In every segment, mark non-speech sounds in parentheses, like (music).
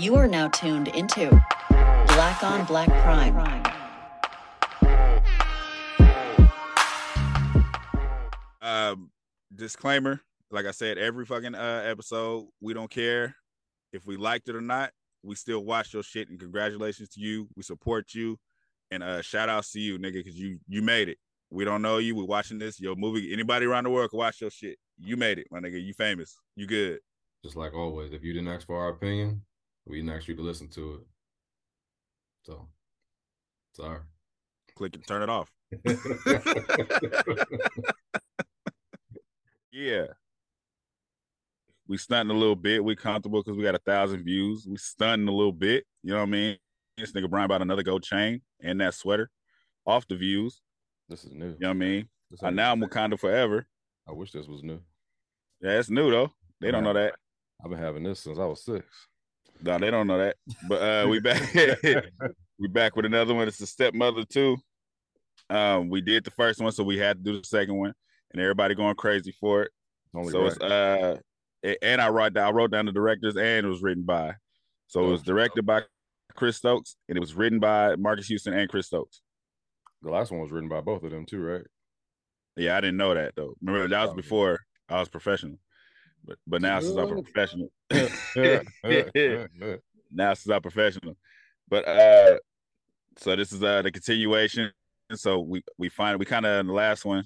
You are now tuned into Black on Black Prime. Um, disclaimer: like I said, every fucking uh, episode, we don't care if we liked it or not. We still watch your shit, and congratulations to you. We support you, and uh, shout outs to you, nigga, because you you made it. We don't know you. We're watching this. Your movie. Anybody around the world can watch your shit. You made it, my nigga. You famous. You good. Just like always, if you didn't ask for our opinion, we didn't ask you to listen to it. So, sorry. Click and turn it off. (laughs) yeah. We stunting a little bit. We comfortable because we got a thousand views. We stunting a little bit. You know what I mean? This nigga Brian bought another gold chain and that sweater off the views. This is new. You know what I mean? This Uh, now I'm Wakanda forever. I wish this was new. Yeah, it's new though. They don't know that. I've been having this since I was six. No, they don't know that. But uh we back (laughs) (laughs) we back with another one. It's the Stepmother Two. Um, we did the first one, so we had to do the second one, and everybody going crazy for it. Only so right. it's uh and I wrote down I wrote down the directors and it was written by. So it was directed by Chris Stokes and it was written by Marcus Houston and Chris Stokes. the last one was written by both of them too, right? Yeah, I didn't know that though. Remember that was before I was professional. But but now since I'm a professional. (laughs) (laughs) now since I'm professional. But uh so this is uh the continuation. So we we find we kind of in the last one,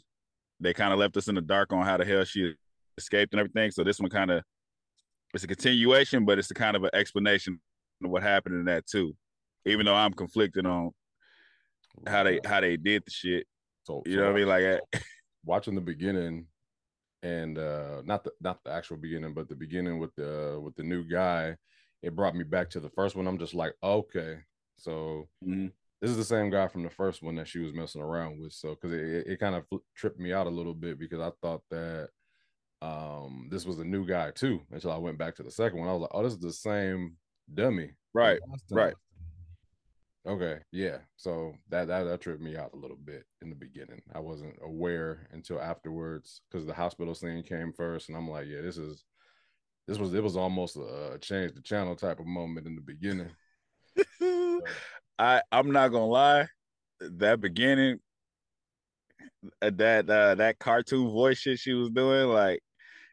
they kind of left us in the dark on how the hell she escaped and everything. So this one kind of it's a continuation, but it's a kind of an explanation of what happened in that too. Even though I'm conflicted on how they how they did the shit. so, You so know what I mean? Like watching the beginning and uh not the not the actual beginning, but the beginning with the with the new guy, it brought me back to the first one. I'm just like, okay, so mhm. this is the same guy from the first one that she was messing around with. So because it, it, kind of tripped me out a little bit because I thought that um this was a new guy too until I went back to the second one. I was like, oh, this is the same dummy. Right, right. Okay, yeah. So that, that that tripped me out a little bit in the beginning. I wasn't aware until afterwards because the hospital scene came first, and I'm like, yeah, this is this was it was almost a change the channel type of moment in the beginning. (laughs) I I'm not gonna lie, that beginning, uh, that uh, that cartoon voice shit she was doing, like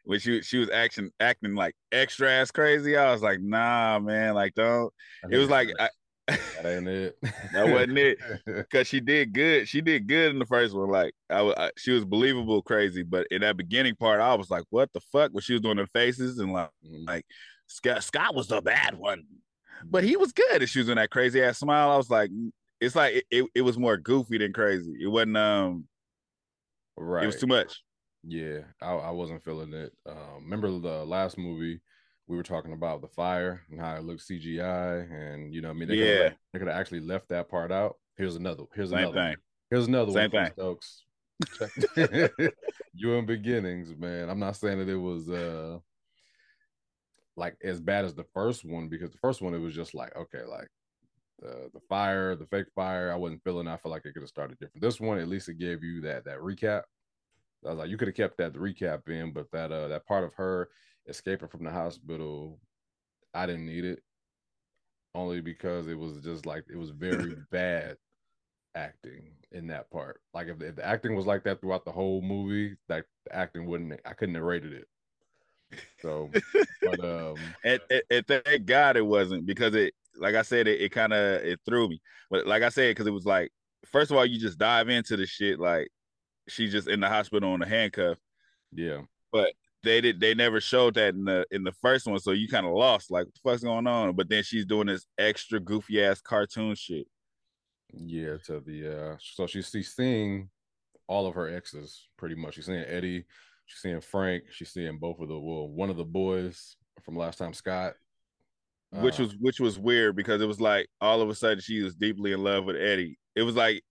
when she she was acting acting like extra ass crazy. I was like, nah, man, like don't. It was like I, that ain't it. that wasn't it (laughs) because she did good. She did good in the first one. Like I, I, she was believable crazy, but in that beginning part, I was like, what the fuck? When she was doing the faces and like Mhm. like Scott Scott was the bad one, but he was good. And she was doing that crazy ass smile. I was like, mm, it's like it, it, it was more goofy than crazy. It wasn't um right. it was too much. Yeah, I, I wasn't feeling it. Um, remember the last movie we were talking about the fire and how it looked CGI, and you know, I mean, they could Yeah. have they could have actually left that part out. Here's another. Here's Same another. thing. Here's another Same one. thing. Stokes. (laughs) (laughs) you in beginnings, man. I'm not saying that it was uh like as bad as the first one because the first one it was just like okay, like the the fire, the fake fire. I wasn't feeling. I feel like it could have started different. This one, at least, it gave you that that recap. I was like, you could have kept that recap in, but that uh that part of her escaping from the hospital, I didn't need it. Only because it was just like it was very (laughs) bad acting in that part. Like if the, if the acting was like that throughout the whole movie, like the acting wouldn't I couldn't have rated it. So (laughs) but um And, and, thank God it wasn't because it, like I said, it, it kind of it threw me. But like I said, because it was like, first of all, you just dive into the shit like she's just in the hospital on a handcuff. yeah. They did they never showed that in the in the first one, so you kind of lost like what the fuck's going on. But then she's doing this extra goofy ass cartoon shit. Yeah, to the uh so she's she's seeing all of her exes pretty much. She's seeing Eddie, she's seeing Frank, she's seeing both of the well, one of the boys from last time Scott. which Uh, was which was weird because it was like all of a sudden she was deeply in love with Eddie. It was like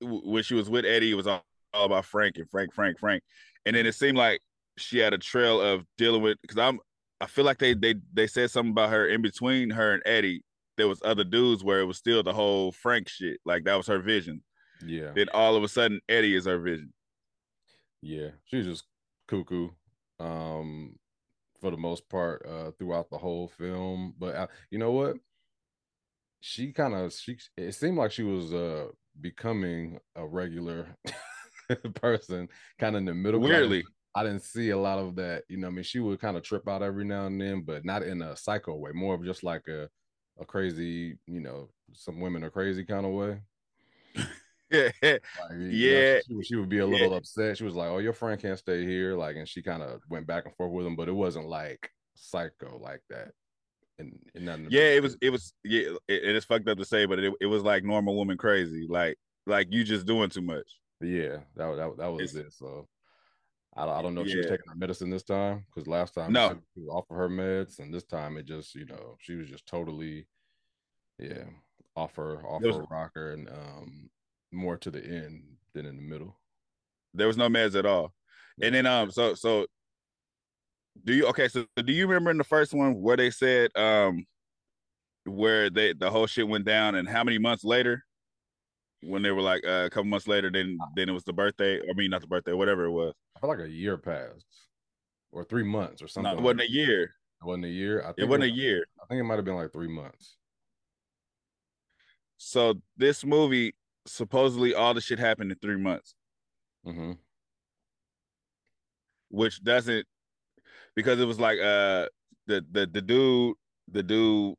when she was with Eddie, it was all, all about Frank and Frank, Frank, Frank, and then it seemed like she had a trail of dealing with because I'm I feel like they they they said something about her in between her and Eddie. There was other dudes where it was still the whole Frank shit, like that was her vision. yeah, Then all of a sudden Eddie is her vision. yeah. She's just cuckoo. Um for the most part uh throughout the whole film. But uh, you know what? She kind of she it seemed like she was uh becoming a regular (laughs) person kind of in the middle. Weirdly. I didn't see a lot of that. You know, I mean, she would kind of trip out every now and then, but not in a psycho way, more of just like a a crazy, you know, some women are crazy kind of way. yeah, (laughs) Like, you know, Yeah, she, would- she would be a little upset. She was like, "Oh, your friend can't stay here," like, and she kind of went back and forth with him, but it wasn't like psycho like that. And, and nothing. yeah. It was it was yeah. It, it is fucked up to say, but it, it was like normal woman crazy. Like like you just doing too much. Yeah, that was- that, that was It's- it. So I, I don't know if she was taking her medicine this time because last time No. she, was off of her meds, and this time it just you know she was just totally yeah off her off was- her rocker and um more to the end than in the middle. There was no meds at all. And then um so so do you okay so do you remember in the first one where they said um where they the whole shit went down and how many months later when they were like uh, a couple months later then then it was the birthday I mean not the birthday whatever it was I feel like a year passed or three months or something. no it wasn't a year It wasn't a year. I think it wasn't a was- year I think it might have been like three months. so this movie supposedly all the shit happened in three months hmm which doesn't because it was like uh the the the dude the dude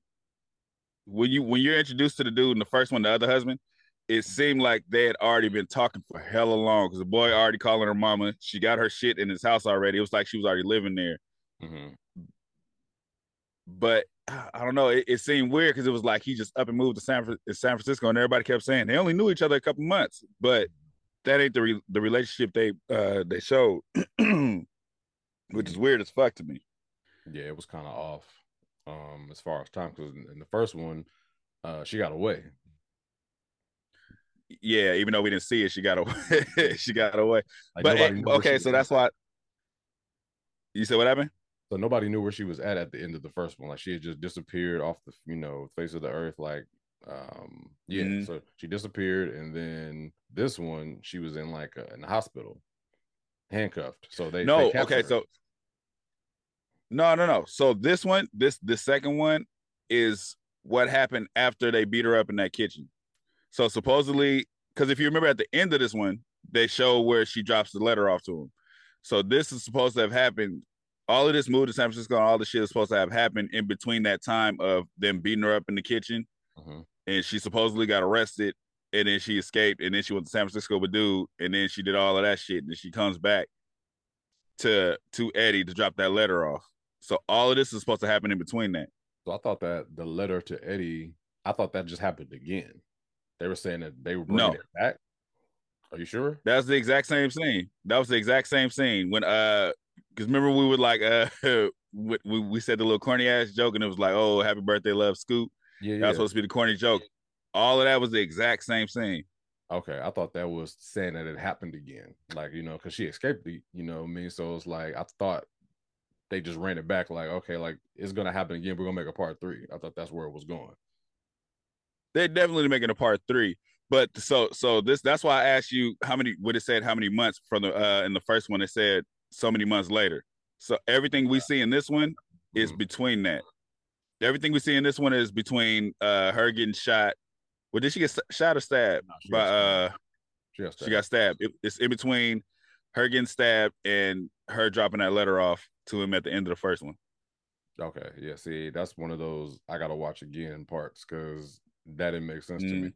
when you when you're introduced to the dude in the first one the other husband it seemed like they had already been talking for hella long because the boy already calling her mama she got her shit in his house already it was like she was already living there hmm but I don't know. It, it seemed weird because it was like he just up and moved to San, San Francisco, and everybody kept saying they only knew each other a couple months, but that ain't the re- the relationship they uh they showed, (clears throat) which is weird as fuck to me. Yeah, it was kind of off um as far as time because in, in the first one, uh she got away. Yeah, even though we didn't see it, she got away. (laughs) she got away. Like, but nobody knew where she okay, so that's why. You said what happened? so nobody knew where she was at at the end of the first one. Like she had just disappeared off the you know face of the earth. Like um yeah, Mhm. so she disappeared, and then this one she was in like a, in the hospital, handcuffed. So they no, they okay, her. so no, no, no. So this one, this the second one is what happened after they beat her up in that kitchen. So supposedly, because if you remember at the end of this one, they show where she drops the letter off to him. So this is supposed to have happened. All of this move to San Francisco and all the shit is supposed to have happened in between that time of them beating her up in the kitchen, Mhm. and she supposedly got arrested, and then she escaped, and then she went to San Francisco with dude, and then she did all of that shit, and then she comes back to to Eddie to drop that letter off. So all of this is supposed to happen in between that. So I thought that the letter to Eddie, I thought that just happened again. They were saying that they were bringing No. it back. Are you sure? That's the exact same scene. That was the exact same scene when uh, because remember we would like uh, (laughs) we, we said the little corny ass joke, and it was like, oh, happy birthday, love, Scoop. Yeah, That was supposed to be the corny joke. All of that was the exact same scene. Okay, I thought that was saying that it happened again, like you know, because she escaped the, you know, what I mean. So it's like I thought they just ran it back, like okay, like it's gonna happen again. We're gonna make a part three. I thought that's where it was going. They're definitely making a part three. But so so this that's why I asked you how many would it said how many months from the uh in the first one it said so many months later. So everything we see in this one is Mhm. between that. Everything we see in this one is between uh her getting shot. Well, did she get shot or stabbed? No, she By got uh stabbed. she got she got stabbed. It, it's in between her getting stabbed and her dropping that letter off to him at the end of the first one. Okay, yeah. See, that's one of those I gotta watch again parts because that didn't make sense to Mm. me.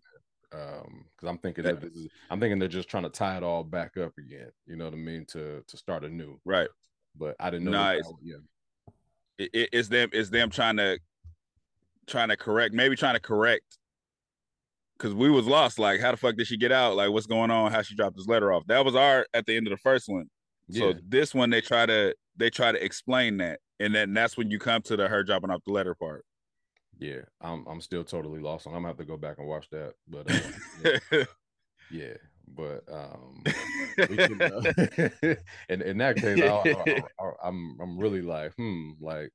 Um, because I'm thinking That- that this is, I'm thinking they're just trying to tie it all back up again. You know what I mean? To to start anew. Right. But I didn't know. Nah, that it's- yeah. It, it, it's them. It's them trying to trying to correct. Maybe trying to correct. Cause we was lost. Like, how the fuck did she get out? Like, what's going on? How she dropped this letter off? That was our at the end of the first one. So Yeah. this one they try to they try to explain that, and then that's when you come to the her dropping off the letter part. Yeah, I'm I'm still totally lost. I'm gonna have to go back and watch that. But uh, yeah, (laughs) yeah, but um, (laughs) can, uh, (laughs) in in that case, I, I, I, I'm I'm really like, hmm, like,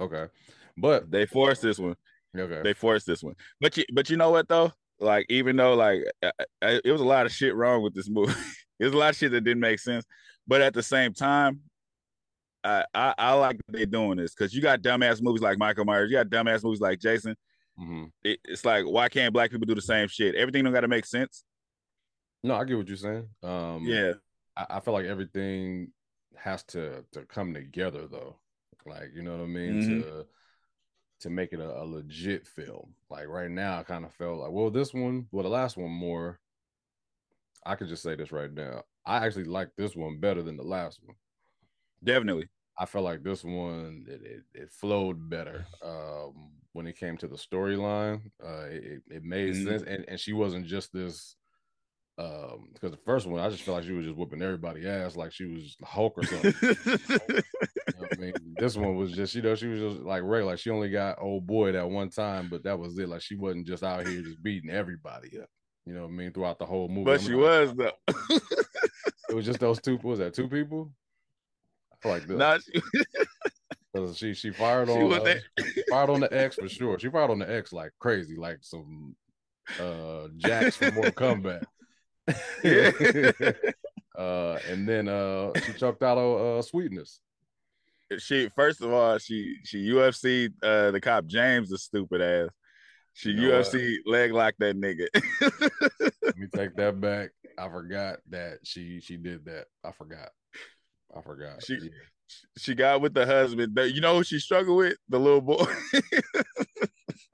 okay, but they forced this one. okay, They forced this one. But you but you know what though? Like even though like I, I, it was a lot of shit wrong with this movie. There's a lot of shit that didn't make sense. But at the same time, I I, I like they're doing this because you got dumbass movies like Michael Myers, you got dumbass movies like Jason. hmm It, it's like why can't black people do the same shit? Everything don't got to make sense. No, I get what you're saying. Um, Yeah, I, I feel like everything has to to come together though. Like, you know what I mean? Mhm. To to make it a, a legit film. Like right now, I kind of felt like, well, this one, well, the last one more. I could just say this right now. I actually like this one better than the last one. Definitely. I felt like this one it, it, it flowed better um, when it came to the storyline. Uh, it, it made Mhm. sense, and, and she wasn't just this. Um, because the first one, I just felt like she was just whooping everybody ass, like she was Hulk or something. (laughs) You know I mean, this one was just, you know, she was just like Ray, like she only got old boy that one time, but that was it. Like she wasn't just out here just beating everybody up. You know what I mean? Throughout the whole movie, but I'm she like, was though. (laughs) It was just those two. Was that two people? Like this. Nah, (laughs) she, she she fired she on uh, she fired on the (laughs) X for sure. She fired on the X like crazy, like some uh Jax for Mortal Kombat. (laughs) Yeah. uh, and then uh she chucked out a uh sweetness. she first of all, she she UFC uh the cop James the stupid ass. She You know what? UFC leg lock that nigga. Let me take that back. I forgot that she she did that. I forgot. I forgot. She- she got with the husband. The- You know who she struggled with? The little boy.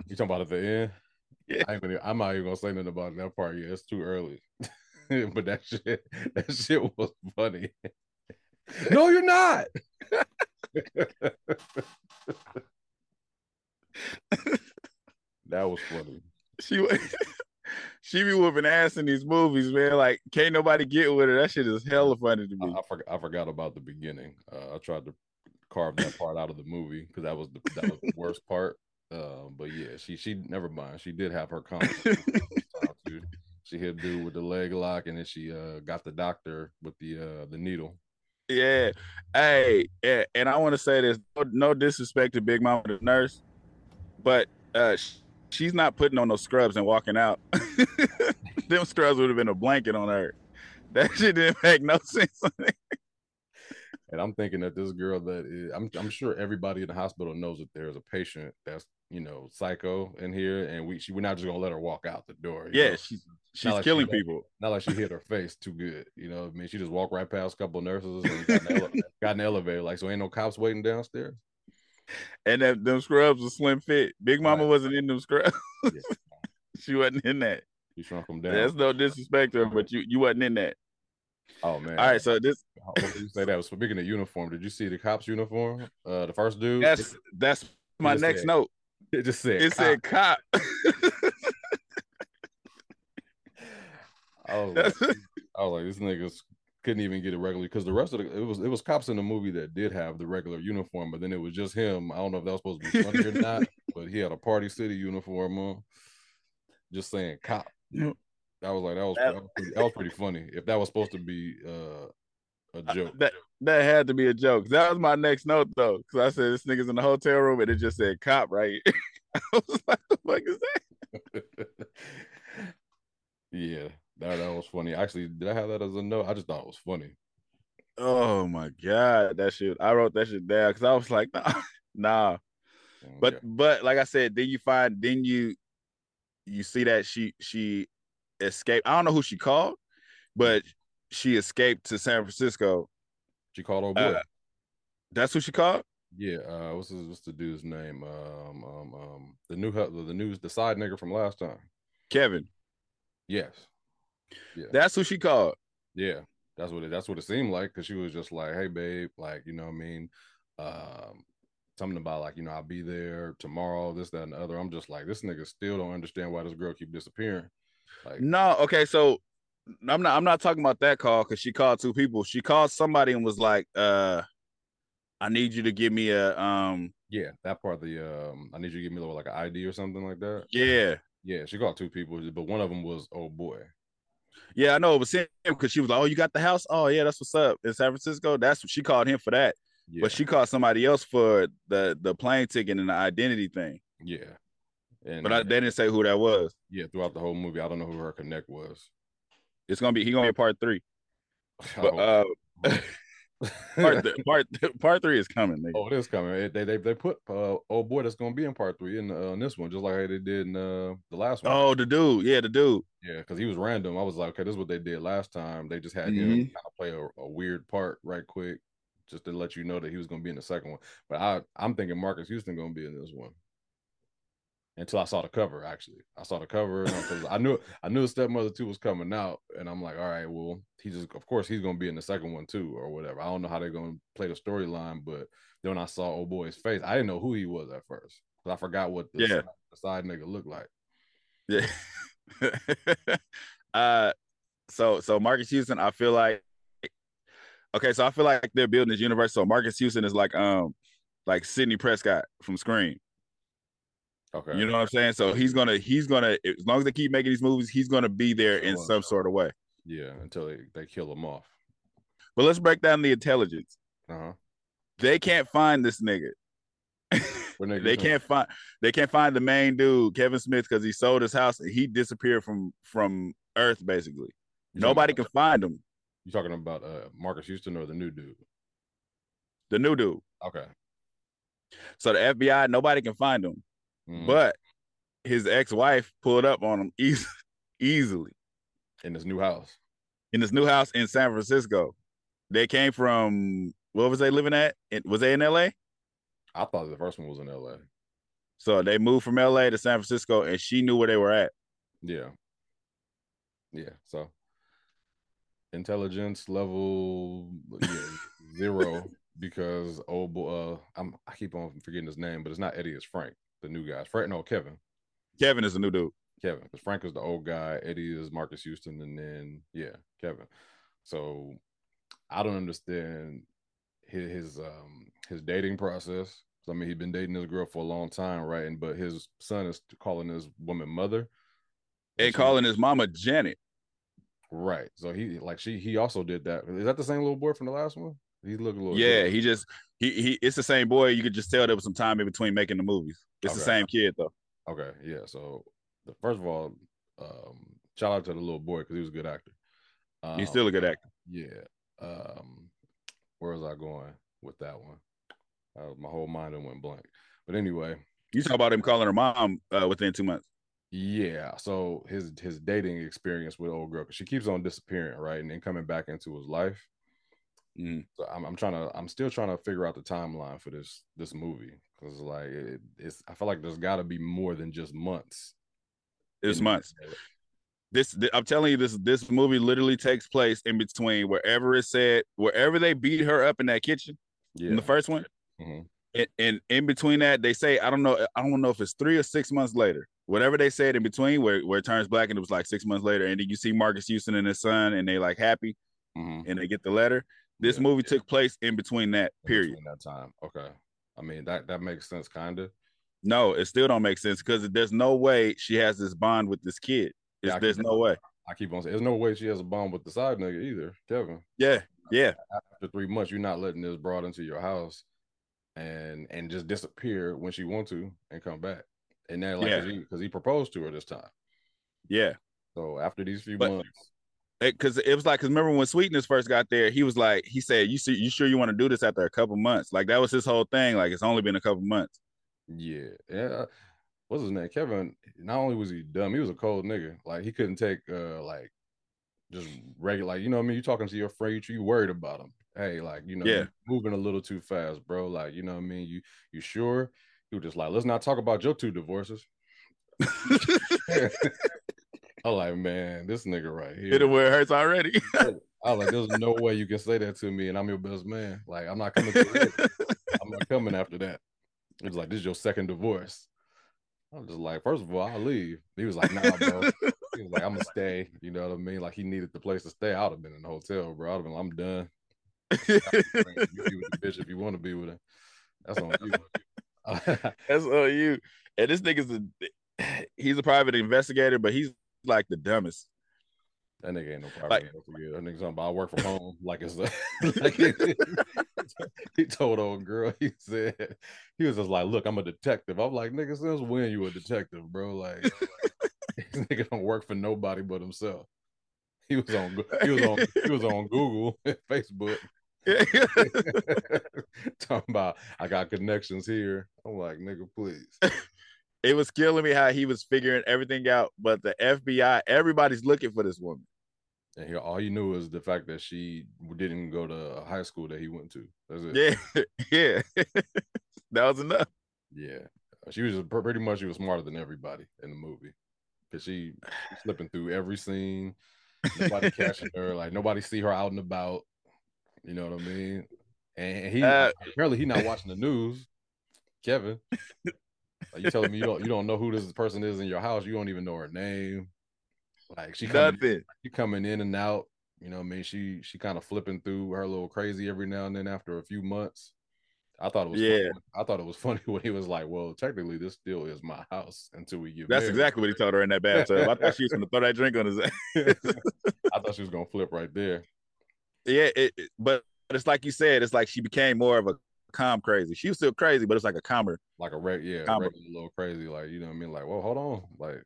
You talking about at the end? (laughs) Yeah. I ain't gonna, I'm not even gonna say nothing about that part yet. It's too early. (laughs) but that shit, that shit was funny. (laughs) no, you're not. that was funny. she she be whooping ass in these movies, man. Like can't nobody get with her. That shit is hella funny to I, me. I, forgot, I forgot about the beginning. Uh, I tried to carve that part out of the movie because that was the that was the (laughs) worst part. Uh, but yeah, she she never mind. She did have her (laughs) comment. She hit dude with the leg lock, and then she uh got the doctor with the uh the needle. Yeah. Hey, yeah, and I want to say this. No, no disrespect to Big Mama the nurse, but uh she's not putting on those scrubs and walking out. (laughs) Them scrubs would have been a blanket on her. That shit didn't make no sense. And I'm thinking that this girl that is, I'm I'm sure everybody in the hospital knows that there's a patient that's you know psycho in here, and we she, we're not just gonna let her walk out the door. yeah, know? she's she's Not like she killing got- people. not like she hit her face too good. You know, what I mean, she just walked right past a couple nurses and got an, ele- (laughs) got an elevator. Like, so ain't no cops waiting downstairs. And that them scrubs were slim fit. Big Mama Right. wasn't in them scrubs. Yeah. (laughs) she wasn't in that. You shrunk them down. That's no disrespect to her, but you you wasn't in that. oh man. All right, so this you say that was speaking of uniform? Did you see the cops uniform? Uh, the first dude. that's that's my next said- note. it just said. It said cop. oh, (laughs) was like, (laughs) I was like, this niggas couldn't even get it regularly because the rest of the it was it was cops in the movie that did have the regular uniform, but then it was just him. I don't know if that was supposed to be funny or not, (laughs) but he had a Party City uniform on. Just saying cop. Yeah. I was like, that was That- that was, pretty, that was pretty funny. If that was supposed to be uh, a joke. that that had to be a joke. That was my next note though, because I said this nigga's in the hotel room and it just said cop right. (laughs) I was like, the fuck is that? (laughs) yeah, that that was funny. Actually, did I have that as a note? I just thought it was funny. Oh my god, that shit. I wrote that shit down because I was like, (laughs) nah, nah. But but like I said, then you find then you you see that she she escaped. I don't know who she called, but she escaped to San Francisco. she called old boy. Uh, that's who she called. Yeah, uh, what's his, what's the dude's name? Um, um, um, the new the news the side nigga from last time. Kevin. Yes, yeah, That's who she called. yeah. That's what it. That's what it seemed like because she was just like, "Hey, babe, like you know, what I mean, um, something about like you know, I'll be there tomorrow, this, that, and the other." I'm just like, this nigga still don't understand why this girl keep disappearing. Like, No, okay, so I'm not I'm not talking about that call because she called two people. She called somebody and was like, uh, I need you to give me a um yeah, that part. of The um, I need you to give me like an ID or something like that. yeah. Yeah, she called two people, but one of them was oh boy. Yeah, I know it was him because she was like, Oh, you got the house? Oh, yeah, that's what's up in San Francisco. That's what she called him for that. Yeah, But she called somebody else for the the plane ticket and the identity thing. yeah, and But I, they didn't say who that was. yeah, throughout the whole movie, I don't know who her connect was. It's gonna be he gonna be part three. (sighs) But uh (laughs) part th- (laughs) part part three is coming. Nigga. Oh, it is coming. It- They they they put uh old boy that's gonna be in part three in, uh, in this one, just like they did in uh, the last one. Oh, the dude, yeah, the dude. Yeah, because he was random. I was like, okay, this is what they did last time. They just had him Mhm. kind of play a, a weird part right quick, just to let you know that he was gonna be in the second one. But I I'm thinking Marcus Houston gonna be in this one. Until I saw the cover, actually, I saw the cover I knew I knew Stepmother Two was coming out, and I'm like, all right, well, he just of course he's gonna be in the second one too, or whatever. I don't know how they're gonna play the storyline, but then when I saw old boy's face, I didn't know who he was at first because I forgot what the, Yeah. side, the side nigga looked like. Yeah. (laughs) uh so so Marcus Houston, I feel like okay, so I feel like they're building this universe. So Marcus Houston is like um like Sidney Prescott from Scream. Okay, You know what I'm saying? So he's gonna he's gonna as long as they keep making these movies, he's gonna be there in some sort of way. Yeah, until they, they kill him off. But let's break down the intelligence. Uh-huh. They can't find this nigga. (laughs) Nigga they can't find they can't find the main dude, Kevin Smith, because he sold his house and he disappeared from from Earth basically. You talking Nobody about- can find him. You talking about uh Marcus Houston or the new dude? The new dude. Okay. So the FBI, nobody can find him. Mhm. But his ex-wife pulled up on him eas- (laughs) easily in this new house. in this new house in San Francisco. They came from what was they living at? Was they in LA? I thought the first one was in LA. So they moved from LA to San Francisco and she knew where they were at. Yeah. Yeah. So intelligence level yeah, (laughs) zero because old boy uh I'm I keep on forgetting his name, but it's not Eddie, it's Frank, the new guys. Frank no Kevin. Kevin is a new dude. Kevin. Because Frank is the old guy, Eddie is Marcus Houston, and then yeah, Kevin. So I don't understand his, his um his dating process. So, I mean, he's been dating this girl for a long time, right? And but his son is calling this woman mother. And calling his mama Janet. right. So he like she he also did that. Is that the same little boy from the last one? He looked a little Yeah, different. he just he he it's the same boy. You could just tell there was some time in between making the movies. It's the same kid though. Okay, yeah. So the first of all, um, shout out to the little boy because he was a good actor. Um, He's still a good actor. Yeah. Um, where was I going with that one? Uh, my whole mind went blank. But anyway, You talk about him calling her mom uh, within two months. yeah. So his his dating experience with old girl because she keeps on disappearing, right, and then coming back into his life. Mhm. So I'm I'm trying to I'm still trying to figure out the timeline for this this movie because like it, it's I feel like there's got to be more than just months. It's months. This th- I'm telling you, this this movie literally takes place in between wherever it said wherever they beat her up in that kitchen Yeah. in the first one. Mhm. And, and in between that, they say I don't know I don't know if it's three or six months later. Whatever they said in between, where where it turns black and it was like six months later, and then you see Marcus Houston and his son, and they like happy, Mhm. and they get the letter. This Yeah. movie took place in between that in period. between that time. Okay. I mean that that makes sense, kind of. No, it still don't make sense because there's no way she has this bond with this kid. Yeah, there's no way. I keep on saying, there's no way she has a bond with the side nigga either, Kevin. Yeah, yeah, After three months, you're not letting this broad into your house and and just disappear when she want to and come back. And then like Yeah. because he proposed to her this time. yeah. So after these few But- months, Because it, was like, because remember when Sweetness first got there, he was like, he said, "You see, you sure you want to do this after a couple months?" Like that was his whole thing. Like it's only been a couple months. yeah, yeah. What's his name? Kevin. Not only was he dumb, he was a cold nigga. Like he couldn't take uh like just regular. Like you know what I mean. You talking to your friend, you worried about him. Hey, like you know, Yeah. moving a little too fast, bro. Like you know what I mean. You you sure? He was just like, let's not talk about your two divorces. (laughs) (laughs) (laughs) I'm like, man, this nigga right Hit it here. where it hurts already. (laughs) I was like, there's no way you can say that to me, and I'm your best man. Like, I'm not coming. To (laughs) I'm not coming after that. He was like, this is your second divorce. I was just like, first of all, I'll leave. He was like, nah, bro. He was like, I'm gonna stay. You know what I mean? Like he needed the place to stay. I'd have been in the hotel, bro. I'd have been, like, I'm done. (laughs) You be with the bitch if you want to be with her. That's on you. That's on you. And this nigga's a he's a private investigator, but he's like the dumbest. That nigga ain't no private Like- investigator. That nigga talking about I work from home. (laughs) Like it's (laughs) like he, told old girl, he said he was just like, Look, I'm a detective. I'm like, nigga, since when you a detective, bro? Like (laughs) this nigga don't work for nobody but himself. He was on he was on he was on Google Facebook. Talking about I got connections here. I'm like, nigga, please. It was killing me how he was figuring everything out. But the FBI, everybody's looking for this woman. And he, all you knew was the fact that she didn't go to a high school that he went to. That's it. Yeah, (laughs) yeah, (laughs) that was enough. Yeah, she was pretty much she was smarter than everybody in the movie because she, she (sighs) slipping through every scene. Nobody catching her. Like nobody see her out and about. You know what I mean? And he uh, apparently he not watching the news. Kevin, (laughs) like you telling me you don't you don't know who this person is in your house? You don't even know her name. Like she coming, Nothing. she coming in and out. You know, what I mean, she she kind of flipping through her little crazy every now and then after a few months. I thought it was yeah. Funny. I thought it was (laughs) funny when he was like, "Well, technically, this still is my house until we get." That's married. exactly what he told her in that bathtub. I thought she was to throw that drink on his. (laughs) I thought she was to flip right there. Yeah, it, it, but it's like you said. It's like she became more of a calm crazy. She was still crazy, but it's like a calmer, like a reg, yeah, a little crazy. Like you know what I mean? Like, well, hold on, like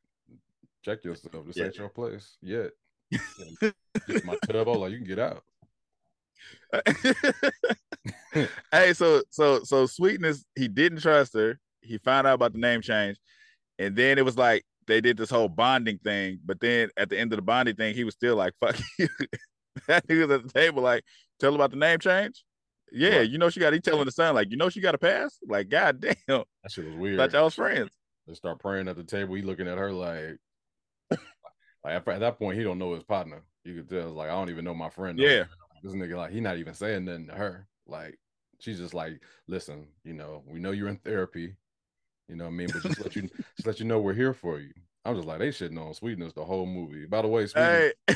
check yourself. This yeah. ain't your place yet. (laughs) My tub. Like you can get out. (laughs) hey, so so so sweetness, he didn't trust her. He found out about the name change, and then it was like they did this whole bonding thing. But then at the end of the bonding thing, he was still like, "Fuck (laughs) you." that nigga was at the table like, "Tell about the name change." Yeah, you know she got. He telling the son like, "You know she got a pass." Like, god damn, that shit was weird. Thought y'all was friends. They start praying at the table. He looking at her like, (coughs) like at that point he don't know his partner. You could tell like I don't even know my friend. Yeah, this nigga like he not even saying nothing to her. Like she's just like, listen, you know, we know you're in therapy, you know what I mean, but just let you (laughs) just let you know we're here for you. I'm just like they shitting on Sweetness the whole movie. By the way, Sweetness, hey.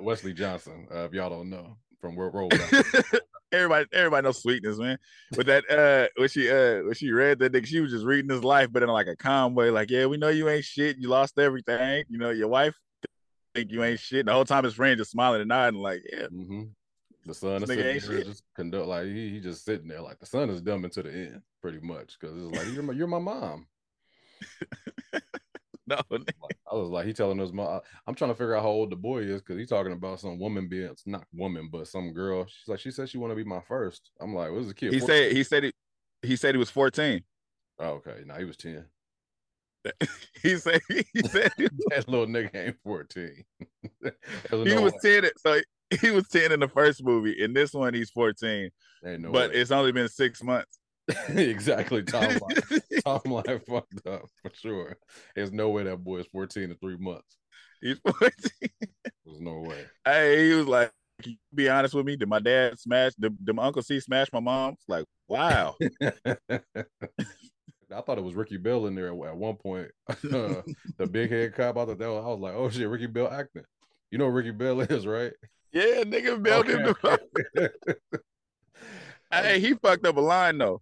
Wesley Jonathan, uh, if y'all don't know from World (laughs) Roll. Everybody, everybody knows Sweetness, man. But that uh, when she uh, when she read that, she was just reading his life, but in like a calm way, like, yeah, we know you ain't shit, you lost everything, you know, your wife think you ain't shit. The whole time his friend just smiling and nodding, like, yeah. Mm-hmm. The son is sitting there just conduct like he, he just sitting there like the son is dumb into the end pretty much because it's like you're my you're my mom. (laughs) (laughs) no, I was like he telling us my I'm trying to figure out how old the boy is because he's talking about some woman being it's not woman but some girl. She's like she said she want to be my first. I'm like, what's the kid? He 14? said he said he he said he was 14. Oh, okay, now he was 10. (laughs) he said he (laughs) said that little nigga ain't 14. he no was 10. So he was 10 in the first movie. In this one, he's 14. No but way. it's only been six months. (laughs) exactly. Tom Life. Tom Life fucked up for sure. There's no way that boy is 14 in three months. He's 14. (laughs) There's no way. Hey, he was like, be honest with me? Did my dad smash? Did, did my uncle C smash my mom? It's like, wow. (laughs) I thought it was Ricky Bell in there at one point. Uh, the big head cop. I thought that was, I was like, oh shit, Ricky Bell acting. You know Ricky Bell is, right? Yeah, nigga bailed okay. him the Hey, he fucked up a line though,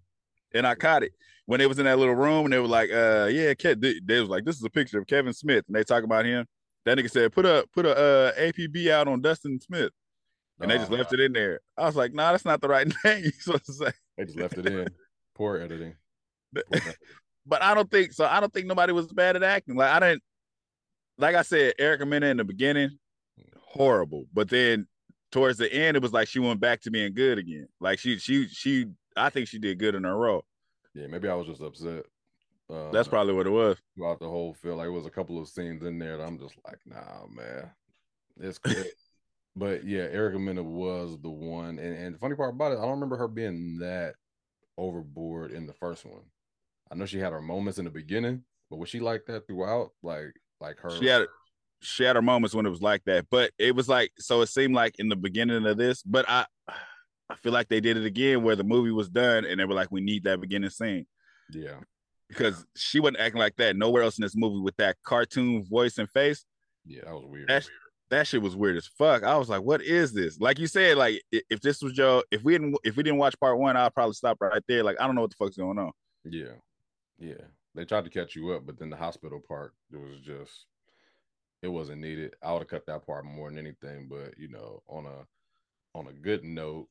and I caught it when they was in that little room, and they were like, "Uh, yeah, Ke-, they, they was like, this is a picture of Kevin Smith," and they talk about him. That nigga said, "Put a put a uh, APB out on Dustin Smith," and oh, they just left it in there. I was like, "Nah, that's not the right (laughs) name." you supposed to say. They just left it in. (laughs) Poor editing. but I don't think so. I don't think nobody was bad at acting. Like I didn't, like I said, Erica Mena in the beginning, horrible. But then towards the end, it was like she went back to being good again. Like she she she I think she did good in her role. Yeah, maybe I was just upset. Um, That's probably what it was. Throughout the whole film, like it was a couple of scenes in there that I'm just like, nah, man, it's good. (laughs) but yeah, Erica Mena was the one, and, and the funny part about it, I don't remember her being that overboard in the first one. I know she had her moments in the beginning, but was she like that throughout? Like, like her. She had she had her moments when it was like that, but it was like so. It seemed like in the beginning of this, but I, I feel like they did it again where the movie was done and they were like, we need that beginning scene. Yeah, because she wasn't acting like that nowhere else in this movie with that cartoon voice and face. Yeah, that was weird. That, that shit was weird as fuck. I was like, what is this? Like you said, like if this was Joe, if we didn't if we didn't watch part one, I'd probably stop right there. Like I don't know what the fuck's going on. Yeah, yeah. They tried to catch you up, but then the hospital part, it was just it wasn't needed. I would have cut that part more than anything. But you know, on a on a good note,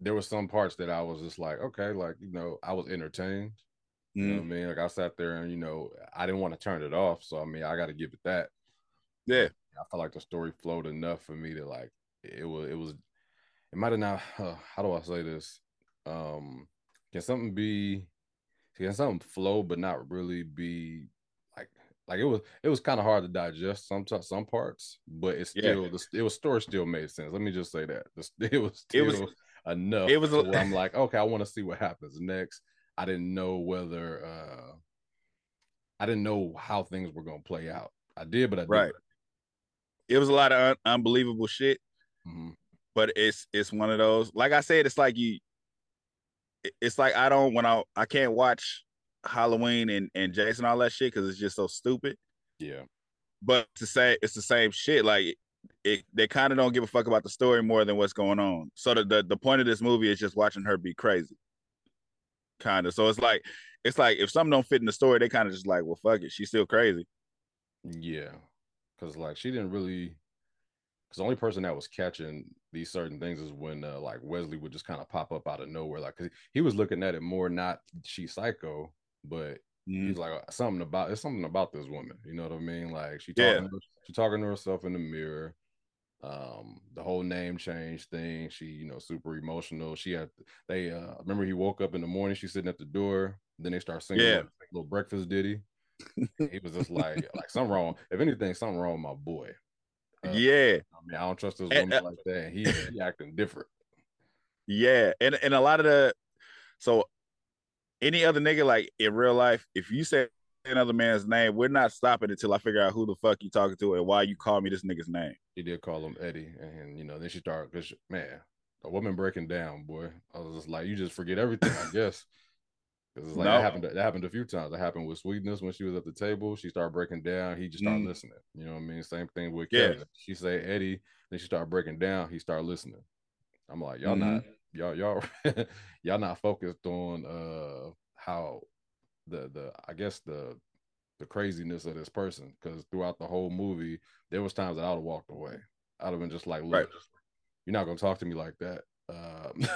there were some parts that I was just like, okay, like you know, I was entertained. You mm know what I mean? Like I sat there and you know, I didn't want to turn it off. So I mean, I got to give it that. Yeah, I felt like the story flowed enough for me to like it was it was it might have not. Uh, how do I say this? Um, can something be? Can something flow but not really be like like it was? It was kind of hard to digest some some parts, but it still yeah. the it was story still made sense. Let me just say that (laughs) it was still it was enough. It was. A, I'm (laughs) like, okay, I want to see what happens next. I didn't know whether. uh I didn't know how things were going to play out. I did, but I did. right. It was a lot of un- unbelievable shit, mm-hmm. but it's it's one of those. Like I said, it's like you. It's like I don't when I I can't watch Halloween and and Jason all that shit because it's just so stupid. Yeah. But to say it's the same shit, like it, they kind of don't give a fuck about the story more than what's going on. So the, the the point of this movie is just watching her be crazy. Kind of. So it's like it's like if something don't fit in the story, they kind of just like, well, fuck it, she's still crazy. Yeah, because like she didn't really. Because the only person that was catching these certain things is when uh, like Wesley would just kind of pop up out of nowhere. Like cause he was looking at it more not she psycho, but mm-hmm. he's like uh, something about it's something about this woman. You know what I mean? Like she talking yeah. she talking to herself in the mirror um the whole name change thing she you know super emotional she had they uh remember he woke up in the morning she's sitting at the door then they start singing yeah. little, little breakfast ditty (laughs) he was just like like something wrong if anything something wrong with my boy uh, yeah i mean i don't trust this woman like that he, he (laughs) acting different yeah and and a lot of the so any other nigga like in real life if you say another man's name, we're not stopping until I figure out who the fuck you talking to and why you call me this nigga's name. He did call him Eddie, and you know, then she started because man, a woman breaking down, boy. I was just like, you just forget everything, I guess. Because it's like no. that happened. That happened a few times. That happened with Sweetness when she was at the table. She started breaking down. He just started mm. listening. You know what I mean? Same thing with yeah. Kevin. She say Eddie, then she started breaking down. He started listening. I'm like, y'all mm-hmm. not y'all y'all (laughs) y'all not focused on uh how the the I guess the the craziness of this person because throughout the whole movie, there was times that I would have walked away. I'd have been just like, look, right. you're not gonna talk to me like that. Um,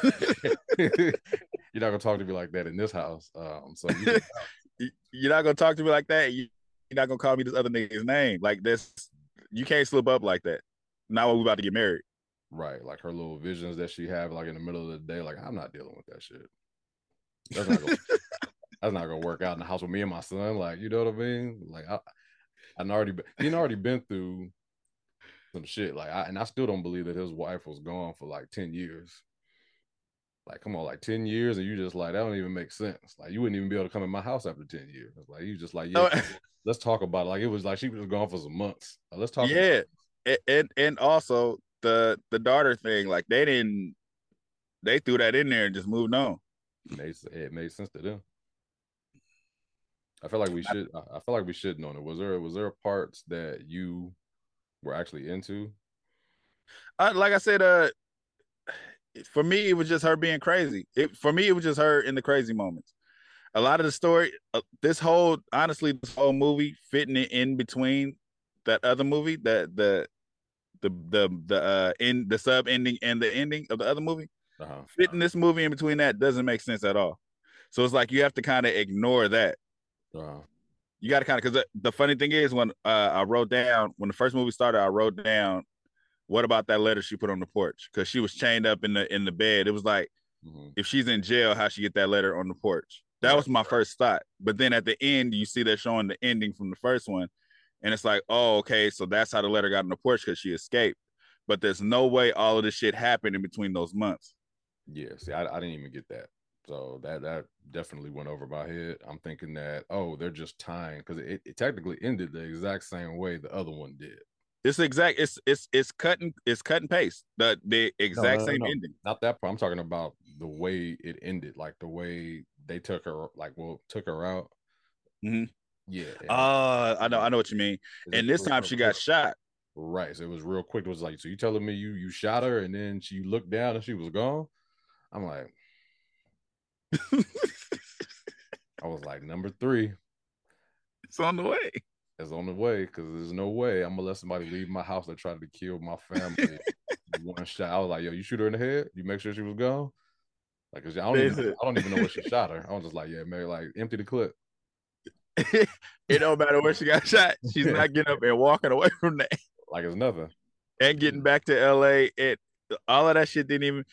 (laughs) (laughs) you're not gonna talk to me like that in this house. Um, so you you're not gonna talk to me like that. You, are not gonna call me this other nigga's name. Like this, you can't slip up like that. Now when we about to get married. Right, like her little visions that she have, like in the middle of the day. Like I'm not dealing with that shit. That's not gonna, (laughs) that's not gonna work out in the house with me and my son. Like, you know what I mean? Like, I, I already been, he already been through some shit. Like, I and I still don't believe that his wife was gone for like ten years. Like, come on, like ten years, and you just like that don't even make sense. Like, you wouldn't even be able to come in my house after ten years. Like, you just like, yeah, oh. (laughs) let's talk about it. Like, it was like she was gone for some months. Like, let's talk. Yeah, and and also the the daughter thing. Like, they didn't. They threw that in there and just moved on. It made, it made sense to them. I feel like we should. I feel like we should know it. Was there was there parts that you were actually into? Uh, like I said, uh, for me it was just her being crazy. It for me it was just her in the crazy moments. A lot of the story, uh, this whole honestly, this whole movie fitting it in between that other movie, that the the the the uh in the sub ending and the ending of the other movie, uh-huh. fitting this movie in between that doesn't make sense at all. So it's like you have to kind of ignore that Wow. You got to kind of because the, the, funny thing is when uh, I wrote down when the first movie started, I wrote down what about that letter she put on the porch because she was chained up in the in the bed. It was like mm-hmm. if she's in jail, how she get that letter on the porch? That was my first thought. But then at the end, you see they're showing the ending from the first one, and it's like, oh, okay, so that's how the letter got on the porch because she escaped. But there's no way all of this shit happened in between those months. Yeah, see, I, I didn't even get that. So that that definitely went over my head. I'm thinking that oh, they're just tying because it, it technically ended the exact same way the other one did. It's exact. It's it's it's cutting. It's cut and paste. The the exact no, no, same no, ending. Not that part. I'm talking about the way it ended. Like the way they took her. Like well, took her out. Mm-hmm. Yeah. Uh, I know. I know what you mean. And this time she got shot. Right. So it was real quick. It was like, so you telling me you you shot her and then she looked down and she was gone? I'm like, I was like, number three. It's on the way. It's on the way because there's no way I'm gonna let somebody leave my house that tried to kill my family. (laughs) one shot. I was like, yo, you shoot her in the head? You make sure she was gone? Like, I don't, even, I don't even know what she shot her. I was just like, yeah, man, like empty the clip. (laughs) it don't matter where she got shot. She's not getting up and walking away (laughs) from that. Like it's nothing. And getting back to LA, it all of that shit didn't even.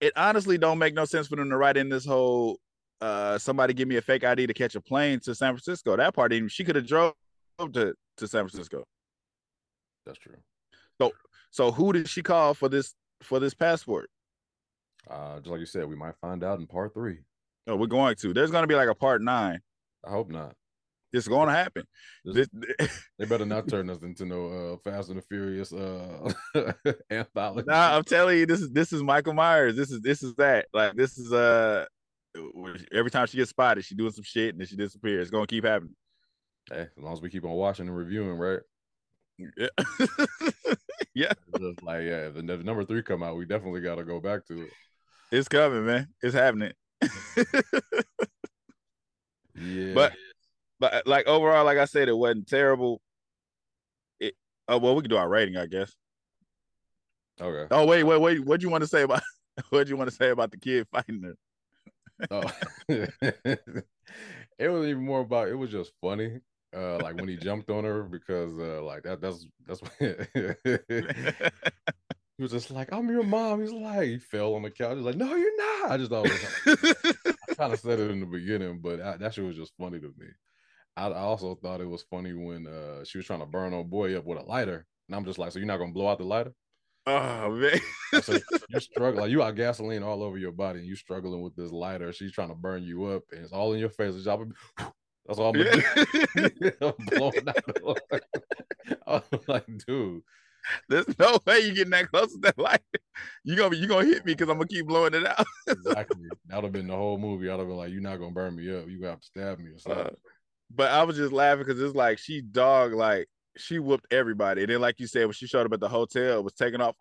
It honestly don't make no sense for them to write in this whole. Uh, somebody give me a fake ID to catch a plane to San Francisco. That part even she could have drove to to San Francisco. That's true. So so who did she call for this for this passport? Uh, just like you said, we might find out in part three. Oh, we're going to. There's going to be like a part nine. I hope not. It's going to happen. This, (laughs) they better not turn us into no uh, Fast and the Furious uh, (laughs) anthology. Nah, I'm telling you, this is this is Michael Myers. This is this is that. Like this is uh, every time she gets spotted, she doing some shit and then she disappears. It's gonna keep happening. Hey, as long as we keep on watching and reviewing, right? Yeah. (laughs) yeah. Just like yeah, if the number three come out, we definitely got to go back to it. It's coming, man. It's happening. Yeah, but but like overall, like I said, it wasn't terrible. It oh well, we can do our rating, I guess. Okay. Oh wait, wait, wait. What do you want to say about (laughs) what do you want to say about the kid fighting her? oh. (laughs) it was even more about it was just funny. Uh like when he jumped on her because uh like that that's that's what (laughs) he was just like, I'm your mom. He's like, he fell on the couch. He's like, no, you're not. I just thought of said it in the beginning, but I, that shit was just funny to me. I, I also thought it was funny when uh, she was trying to burn old boy up with a lighter, and I'm just like, so you're not gonna blow out the lighter? Oh man, so you're struggling. Like, you got gasoline all over your body, and you struggling with this lighter. She's trying to burn you up, and it's all in your face. That's all I'm gonna do. (laughs) I'm blowing out the (laughs) I'm like, dude. (laughs) There's no way you getting that close to that light. (laughs) You gonna you gonna hit me because I'm gonna keep blowing it out. (laughs) exactly. That'd have been the whole movie. I'd have been like, "You're not gonna burn me up. You got to stab me or something." Uh, but I was just laughing because it's like she dog like she whooped everybody. And then, like you said, when she showed up at the hotel, was taking off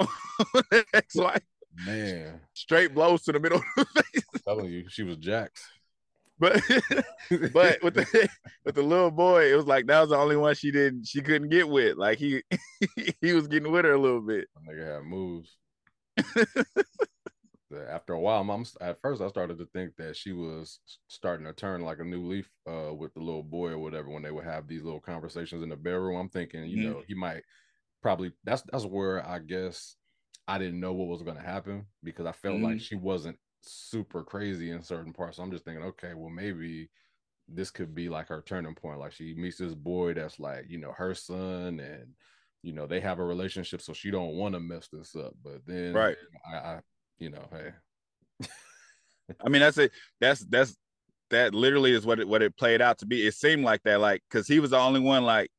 ex-wife. Man, straight blows to the middle of the face. I'm telling you, she was Jax. But (laughs) but with the (laughs) with the little boy, it was like that was the only one she didn't she couldn't get with. Like he (laughs) he was getting with her a little bit. Nigga had moves after a while, mom at first I started to think that she was starting to turn like a new leaf uh, with the little boy or whatever when they would have these little conversations in the bedroom. I'm thinking, you mm-hmm. know, he might probably that's that's where I guess I didn't know what was going to happen because I felt mm-hmm. like she wasn't super crazy in certain parts. So I'm just thinking, okay, well maybe this could be like her turning point. Like she meets this boy that's like, you know, her son and you know, they have a relationship, so she don't want to mess this up. But then right. I, I you know, hey. (laughs) I mean, that's it. That's that's that literally is what it what it played out to be. It seemed like that, like because he was the only one like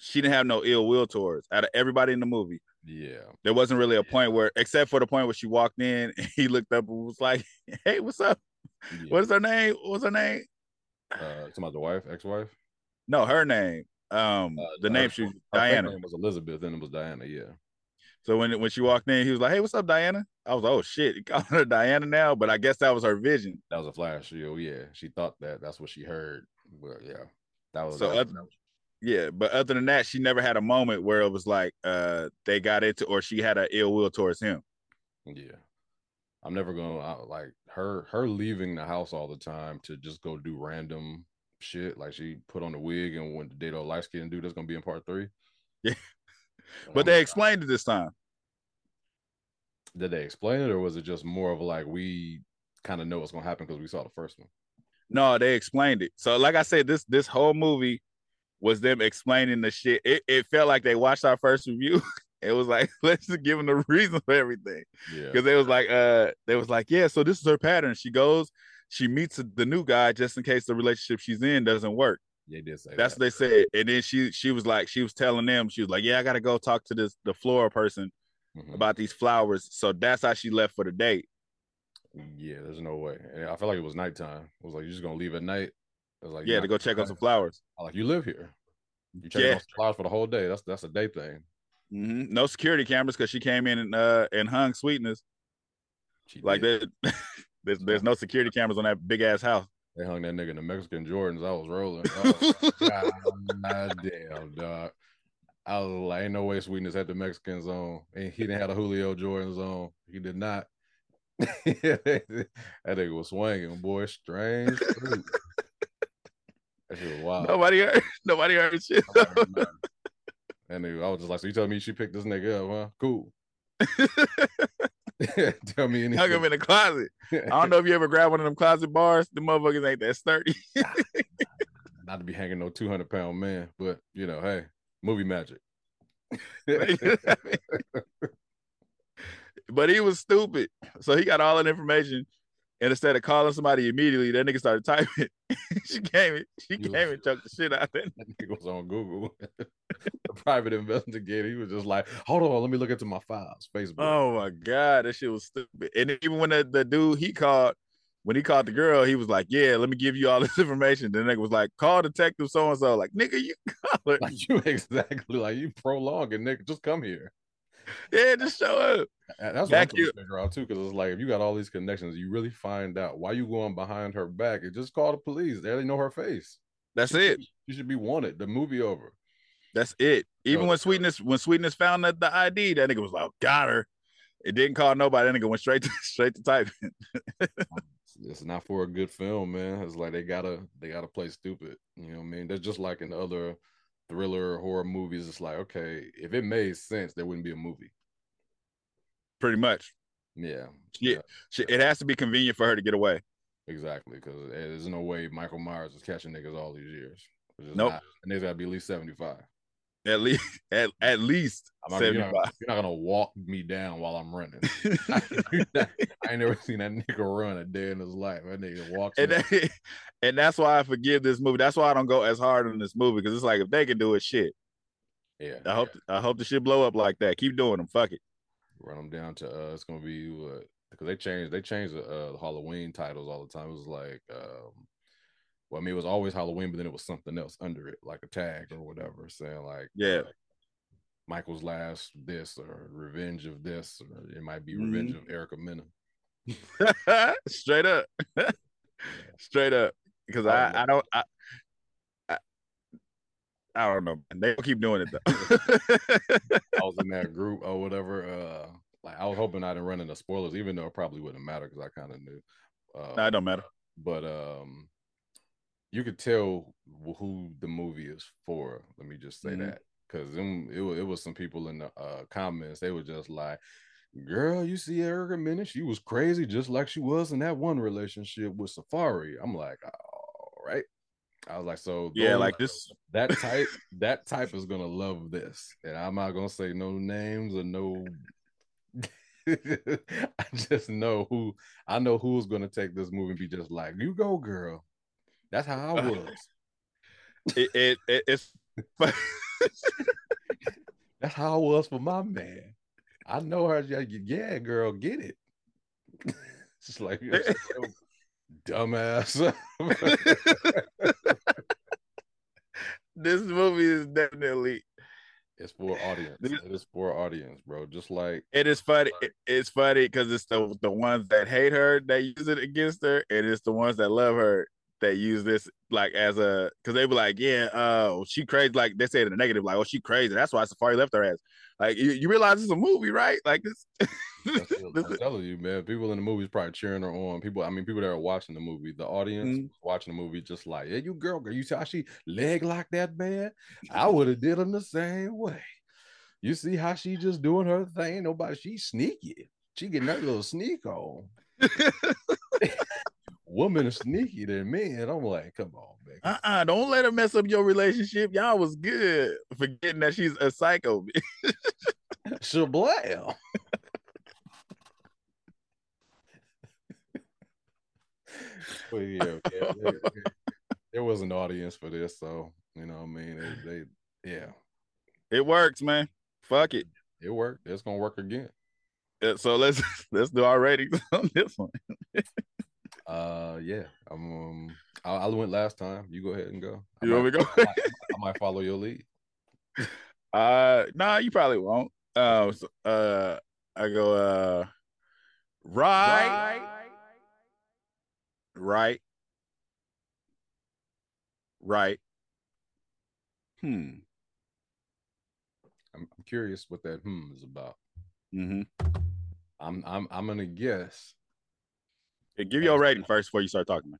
she didn't have no ill will towards out of everybody in the movie. Yeah, there wasn't really a point where, except for the point where she walked in, (laughs) he looked up and was like, (laughs) "Hey, what's up? Yeah. What is her name? What's her name?" Uh, about the wife, ex-wife. No, her name. Um, uh, the name she was Diana. Name was Elizabeth, then it was Diana. Yeah. So when when she walked in, he was like, "Hey, what's up, Diana?" I was like, "Oh shit, he (laughs) calling her Diana now." But I guess that was her vision. That was a flash. Oh yeah, she thought that that's what she heard. But yeah, that was so. That was, other, yeah, but other than that, she never had a moment where it was like uh they got into or she had an ill will towards him. Yeah, I'm never gonna like her. Her leaving the house all the time to just go do random shit. Like she put on the wig and went to date a light skinned dude that's gonna be in part three. (laughs) Yeah, but they explained it this time. Did they explain it, or was it just more of like we kind of know what's gonna happen because we saw the first one? No, they explained it. So, like I said, this this whole movie was them explaining the shit. It, it felt like they watched our first review. (laughs) it was like (laughs) let's just give them the reason for everything. Yeah. Because they was like, uh, they was like, yeah. So this is her pattern. She goes, she meets the new guy just in case the relationship she's in doesn't work. They did say that's that. what they said. And then she she was like, she was telling them, she was like, yeah, I gotta go talk to this the floral person mm-hmm. about these flowers. So that's how she left for the date. Yeah, there's no way. I felt like it was nighttime. It was like you're just gonna leave at night. Was like, yeah, to go check on some flowers. I like you live here. You check yeah. on flowers for the whole day. That's that's a day thing. Mm-hmm. No security cameras because she came in and uh and hung sweetness. She like that. (laughs) there's there's no security cameras on that big ass house. They hung that nigga in the Mexican Jordans. I was rolling. (laughs) Oh, God damn, dog. I was like, ain't no way Sweetness had the Mexican zone. And he didn't have the Julio Jordan zone. He did not. (laughs) that nigga was swinging, boy. Strange. That shit was wild. Nobody heard. (laughs) Nobody heard shit. (laughs) and I was just like, so you telling me she picked this nigga up, huh? Cool. (laughs) Tell me anything. Hung him in the closet. I don't know if you ever grabbed one of them closet bars. The motherfuckers ain't that sturdy. Not to be hanging no 200 pound man, but you know, hey, movie magic. but he was stupid. So he got all that information. And instead of calling somebody immediately, that nigga started typing. (laughs) she came in, she He came was- and choked the shit out of that. That nigga was on Google. (laughs) the private investigator. He was just like, hold on, let me look into my files. Facebook. Oh my god, that shit was stupid. And even when the, the dude he called, when he called the girl, he was like, "Yeah, let me give you all this (laughs) information." The nigga was like, "Call detective so and so." Like, nigga, you call her. Like you exactly like you prolonging, nigga. Just come here. (laughs) Yeah, just show up. That's what I'm trying you- to figure out too, because it's like if you got all these connections, you really find out why you going behind her back. And just call the police. They already know her face. That's She it. should She should be wanted. The movie over. That's it. Even No, when Sweetness when Sweetness found the, the ID, that nigga was like, "Got her." It didn't call nobody. That nigga went straight to (laughs) straight to typing. (laughs) It's not for a good film, man. It's like they gotta they gotta play stupid. You know what I mean? They're just like in other thriller horror movies. It's like, okay, if it made sense, there wouldn't be a movie. Pretty much. Yeah. Yeah. She- It has to be convenient for her to get away. Exactly, because there's no way Michael Myers is catching niggas all these years. Nope. not. And there's got to be at least 75. At least (laughs) at, at least I'm not, you're, not, you're not gonna walk me down while I'm running. (laughs) (laughs) I ain't never seen that nigga run a day in his life. That nigga walks. and that- and that's why I forgive this movie. That's why I don't go as hard on this movie because it's like if they can do it, shit. yeah, I hope I hope the shit blow up like that. Keep doing them. Fuck it. run them down to uh it's gonna be what because they changed they changed the, uh, Halloween titles all the time. It was like um well I mean it was always Halloween, but then it was something else under it, like a tag or whatever, saying like Yeah. uh, Michael's last this or revenge of this, or it might be revenge of Erica Mena. (laughs) Straight up. (laughs) Straight up. Because Oh, I. I don't I, I I don't know. They keep doing it though. (laughs) I was in that group or whatever. Uh, like I was hoping I didn't run into spoilers, even though it probably wouldn't matter because I kind of knew. Uh, nah, it don't matter. but um, you could tell who the movie is for. Let me just say Mhm. that because it, wa- it was some people in the uh, comments. They were just like, "Girl, you see Erica Mena? She was crazy, just like she was in that one relationship with Safaree." I'm like, "All right." I was like, "So Yeah, those- like this. (laughs) that type that type is gonna love this and i'm not gonna say no names or no (laughs) i just know who i know who's gonna take this movie and be just like you go girl that's how i uh, was. It, it, it it's (laughs) that's how i was for my man. I know her. Yeah, girl get it. (laughs) Just like you're so oh, dumbass. (laughs) This movie is definitely it's for audience. This- it is for audience bro. Just like it is funny. it- it's funny because it's the the ones that hate her that use it against her, and it's the ones that love her that use this like as a because they were like, yeah, uh, she crazy. Like they say it in the negative, like, oh, she crazy. That's why Safaree left her ass. Like you, you realize it's a movie, right? Like this. (laughs) This I'm telling you, man. People in the movies probably cheering her on. People, I mean, people that are watching the movie, the audience Mhm. watching the movie, just like, yeah, you girl, girl, you see how she leg like that man? I would have did him the same way. You see how she just doing her thing? Nobody, she sneaky. She getting that little sneak on. (laughs) Women are sneaky than men. I'm like, come on, man. uh-uh, don't let her mess up your relationship. Y'all was good, forgetting that she's a psycho. (laughs) Shablam. (laughs) But yeah, yeah, there, there was an audience for this, so you know, what I mean, they, they, yeah, it works, man. Fuck it. it worked. It's gonna work again. Uh, So let's (laughs) let's do our ratings on this one. Uh, yeah, um, I, I went last time. You go ahead and go. I You want me might- to go? I might, I might (laughs) follow your lead. Uh, nah, you probably won't. Uh, so, uh, I go. Uh, right, right, right. right. Hmm. I'm, I'm curious what that hmm is about. Mm-hmm. I'm, I'm, I'm gonna guess. Yeah, give your rating first before you start talking. Man.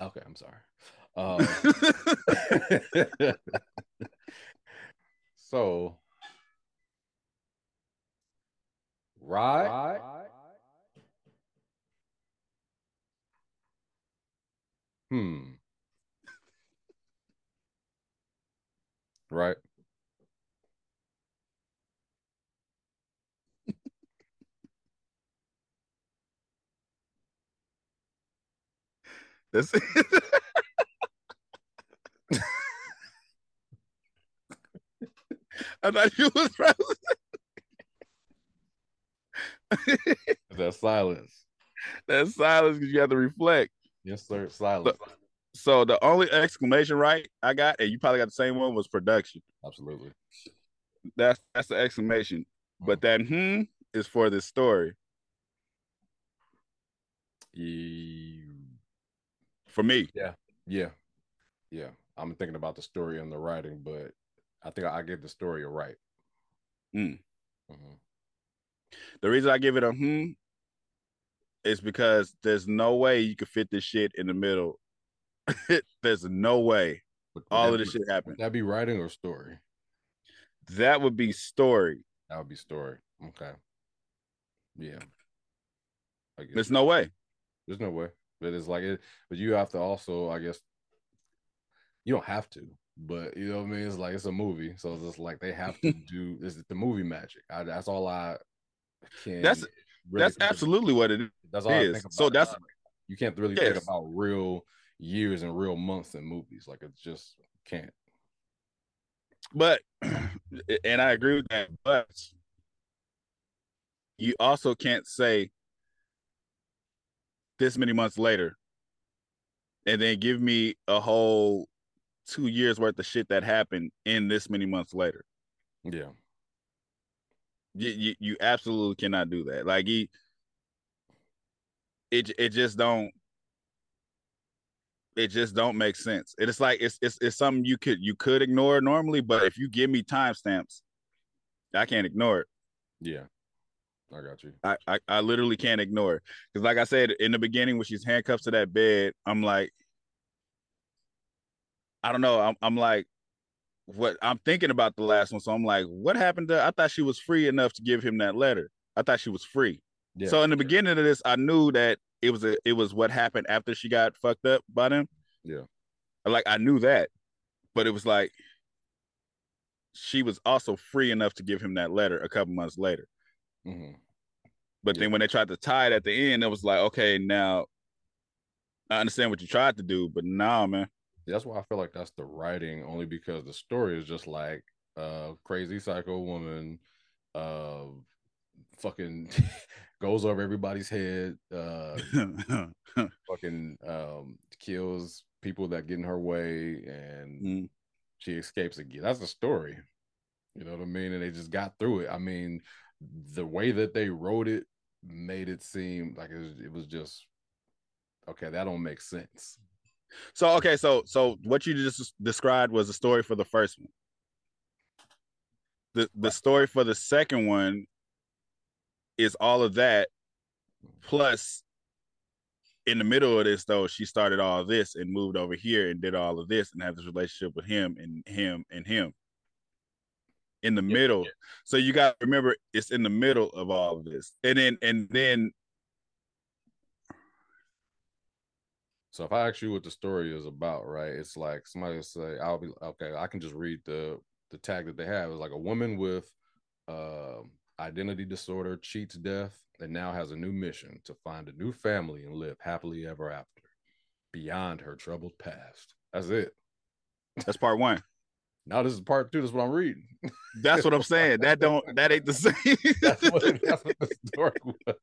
Okay, I'm sorry. Um, (laughs) (laughs) so, hmm. (laughs) right, right. Hmm. Right. That's (laughs) I thought you was right. (laughs) That silence. That's silence because you have to reflect. Yes, sir. Silence. So the only exclamation right I got, and you probably got the same one, was production. Absolutely. That's that's the exclamation. But that hmm is for this story Ye- for me. Yeah. Yeah. Yeah. I'm thinking about the story and the writing, but I think I, I give the story a right. Mm. Mhm. The reason I give it a hmm is because there's no way you could fit this shit in the middle. (laughs) there's no way Would- all of this be- shit happened. Would that be writing or story? That would be story. That would be story. Okay. Yeah. I guess There's no way. there's no way. But it's like it, but you have to also, I guess, you don't have to, but you know what I mean. It's like it's a movie, so it's just like they have to (laughs) do. Is the movie magic? I, that's all I can. That's- really That's about. absolutely what it is. That's all I is. think about. So that's- you can't really think about real years and real months in movies. Like it's just can't. But (clears throat) and I agree with that, but you also can't say this many months later and then give me a whole two years worth of shit that happened in this many months later. Yeah. You you, you absolutely cannot do that. Like he it it just don't it just don't make sense. It's like it's it's it's something you could you could ignore normally, but if you give me timestamps, I can't ignore it. Yeah. I got you. I, I, I literally can't ignore it. Because like I said in the beginning when she's handcuffed to that bed, I'm like, I don't know. I'm I'm like, what I'm thinking about the last one. So I'm like, what happened to I thought she was free enough to give him that letter. I thought she was free. Yeah. So in the beginning of this, I knew that it was a it was what happened after she got fucked up by them. Yeah. Like I knew that. But it was like she was also free enough to give him that letter a couple months later. Mhm. But Yeah. then when they tried to tie it at the end, it was like, okay, now I understand what you tried to do, but nah, man. That's why I feel like that's the writing, only because the story is just like uh crazy psycho woman, uh fucking (laughs) goes over everybody's head, uh (laughs) fucking um kills people that get in her way and Mm. she escapes again. That's the story. You know what I mean? And they just got through it. I mean, the way that they wrote it made it seem like it was, it was just okay, that don't make sense. so okay, so so what you just described was the story for the first one. The the story for the second one is all of that plus in the middle of this though she started all this and moved over here and did all of this and had this relationship with him and him and him in the Yeah, middle so you got to remember it's in the middle of all of this and then and then So if I ask you what the story is about, right? It's like somebody will say, "I'll be okay." I can just read the the tag that they have. It's like a woman with um identity disorder cheats death and now has a new mission to find a new family and live happily ever after beyond her troubled past. That's it. that's part one Now this is part two. That's what I'm reading. that's what i'm saying that don't that ain't the same that's, what, that's (laughs) what the story was.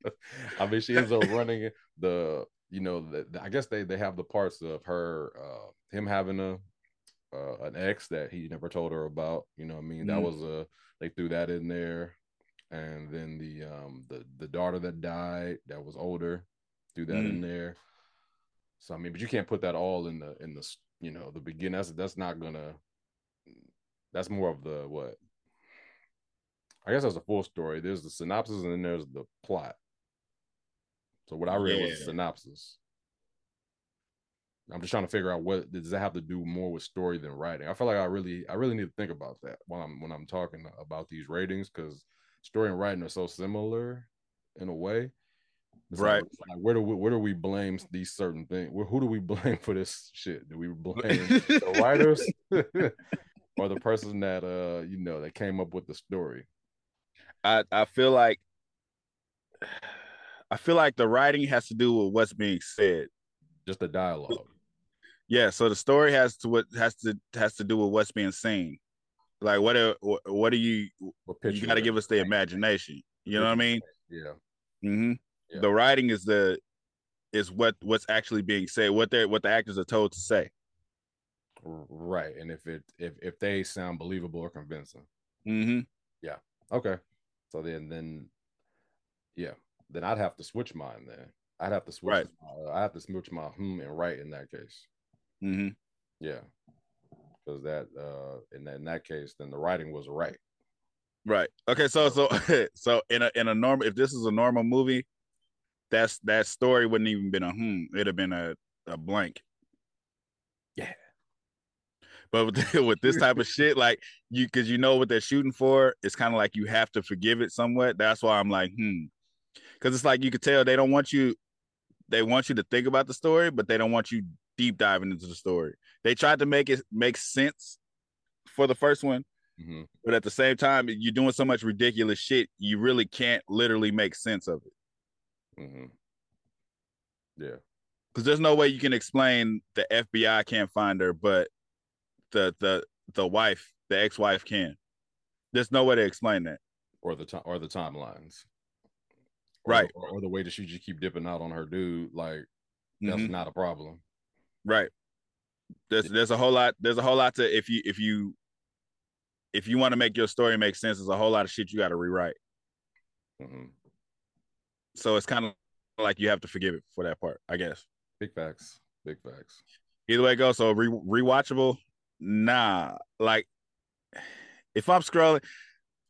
I mean, she ends up running the, you know, the, the- I guess they they have the parts of her, uh, him having a uh, an ex that he never told her about. You know, what I mean, that Mhm. was a they threw that in there, and then the um the the daughter that died that was older, threw that in there. So I mean, but you can't put that all in the in the you know the beginning. That's that's not gonna. That's more of the what I guess that's a full story. There's the synopsis and then there's the plot. So what I read was the synopsis. I'm just trying to figure out what does that have to do more with story than writing. I feel like I really, I really need to think about that when I'm when I'm talking about these ratings because story and writing are so similar in a way. It's Right. Like, where do we where do we blame these certain things? Where, who do we (laughs) blame for this shit? Do we blame (laughs) the writers (laughs) or the person that uh you know that came up with the story? I I feel like I feel like the writing has to do with what's being said. Just the dialogue. Yeah, so the story has to what has to has to do with what's being seen. Like what are what, what are you you got to give us the imagination. You know what I mean? Yeah. mm-hmm. Yeah. The writing is the is what what's actually being said, what they what the actors are told to say. Right. And if it if if they sound believable or convincing. Mm-hmm. Yeah. Okay. So then then yeah, then I'd have to switch mine then. I'd have to switch Right. my, I have to switch my hmm and right in that case. Mm-hmm. Yeah. Because that uh in that, in that case, then the writing was right. Right. Okay. So so (laughs) so in a in a normal if this is a normal movie, that's that story wouldn't even been a hmm. It'd have been a a blank. Yeah. But with, (laughs) with this type of shit, like you, because you know what they're shooting for, it's kind of like you have to forgive it somewhat. That's why I'm like, hmm, because it's like you could tell they don't want you, they want you to think about the story, but they don't want you deep diving into the story. They tried to make it make sense for the first one, hmm but at the same time, you're doing so much ridiculous shit, you really can't literally make sense of it. Mm-hmm. Yeah. Because there's no way you can explain the FBI can't find her, but the the the wife, the ex-wife can. There's no way to explain that. Or the time or the timelines. Or Right. or, or the way that she just keep dipping out on her dude, like that's Mhm. not a problem. Right. There's there's a whole lot there's a whole lot to if you if you if you want to make your story make sense, there's a whole lot of shit you got to rewrite. hmm So it's kind of like you have to forgive it for that part, I guess. Big facts. Big facts. Either way it goes. So re- rewatchable, nah. Like if I'm scrolling,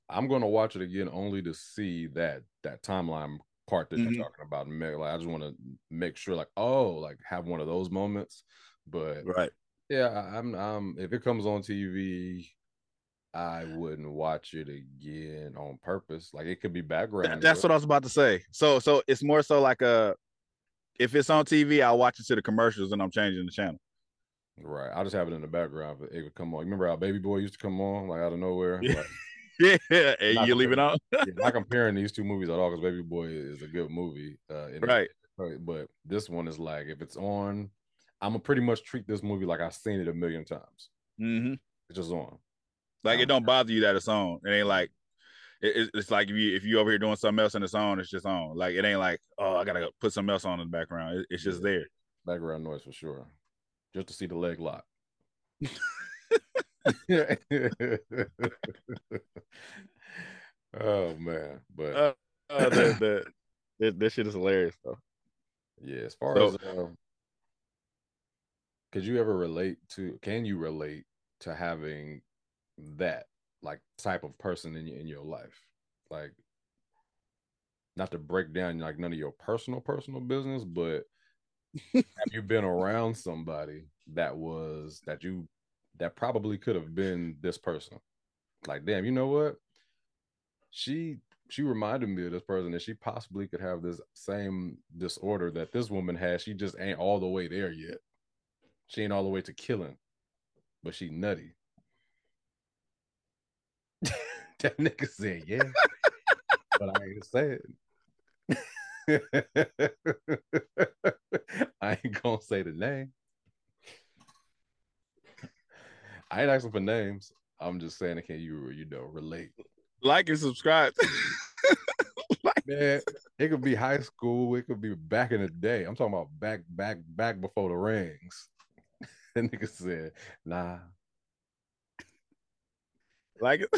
I'm gonna watch it again only to see that that timeline part that Mhm. you're talking about. make- Like I just want to make sure, like, oh, like have one of those moments. But right? yeah, I'm. I'm if it comes on TV, I wouldn't watch it again on purpose. Like it could be background. Th- that's what I was about to say. So so it's more so like a if it's on TV, I'll watch it to the commercials and I'm changing the channel. Right. I'll just have it in the background. But it would come on. Remember how Baby Boy used to come on like out of nowhere? Yeah. Like, Yeah, (laughs) and Not you leave it on. (laughs) yeah, not (laughs) comparing these two movies at all because Baby Boy is a good movie. Uh, right. Right, but this one is like if it's on, I'm gonna pretty much treat this movie like I've seen it a million times. Mm-hmm. It's just on. Like it don't bother you that it's on. It ain't like it, it's- it's like if you if you over here doing something else and it's on, it's just on. Like it ain't like oh I gotta put something else on in the background. It- it's just Yeah. there. Background noise for sure, just to see the leg lock. (laughs) oh man, but Uh, uh, the, the, this, shit is hilarious though. yeah, as far so- as um, could you ever relate to? Can you relate to having that like type of person in your in your life, like? Not to break down like none of your personal personal business, but have you been around somebody that was that you that probably could have been this person? Like damn you know what? She she reminded me of this person that she possibly could have this same disorder that this woman has. She just ain't all the way there yet. She ain't all the way to killing but she nutty. (laughs) That nigga said yeah. (laughs) But i ain't gonna say it (laughs) I ain't gonna say the name. I ain't asking for names. I'm just saying, can you you know relate? Like and subscribe. (laughs) like Man, it could be high school. It could be back in the day. I'm talking about back, back, back before the rings. (laughs) that nigga said, "Nah." like it.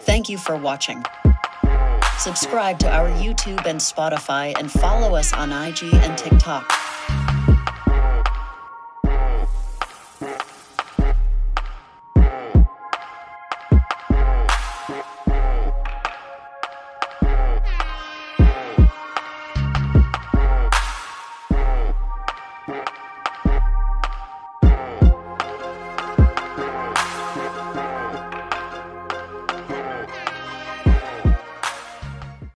Thank you for watching. Subscribe to our YouTube and Spotify and follow us on IG and TikTok.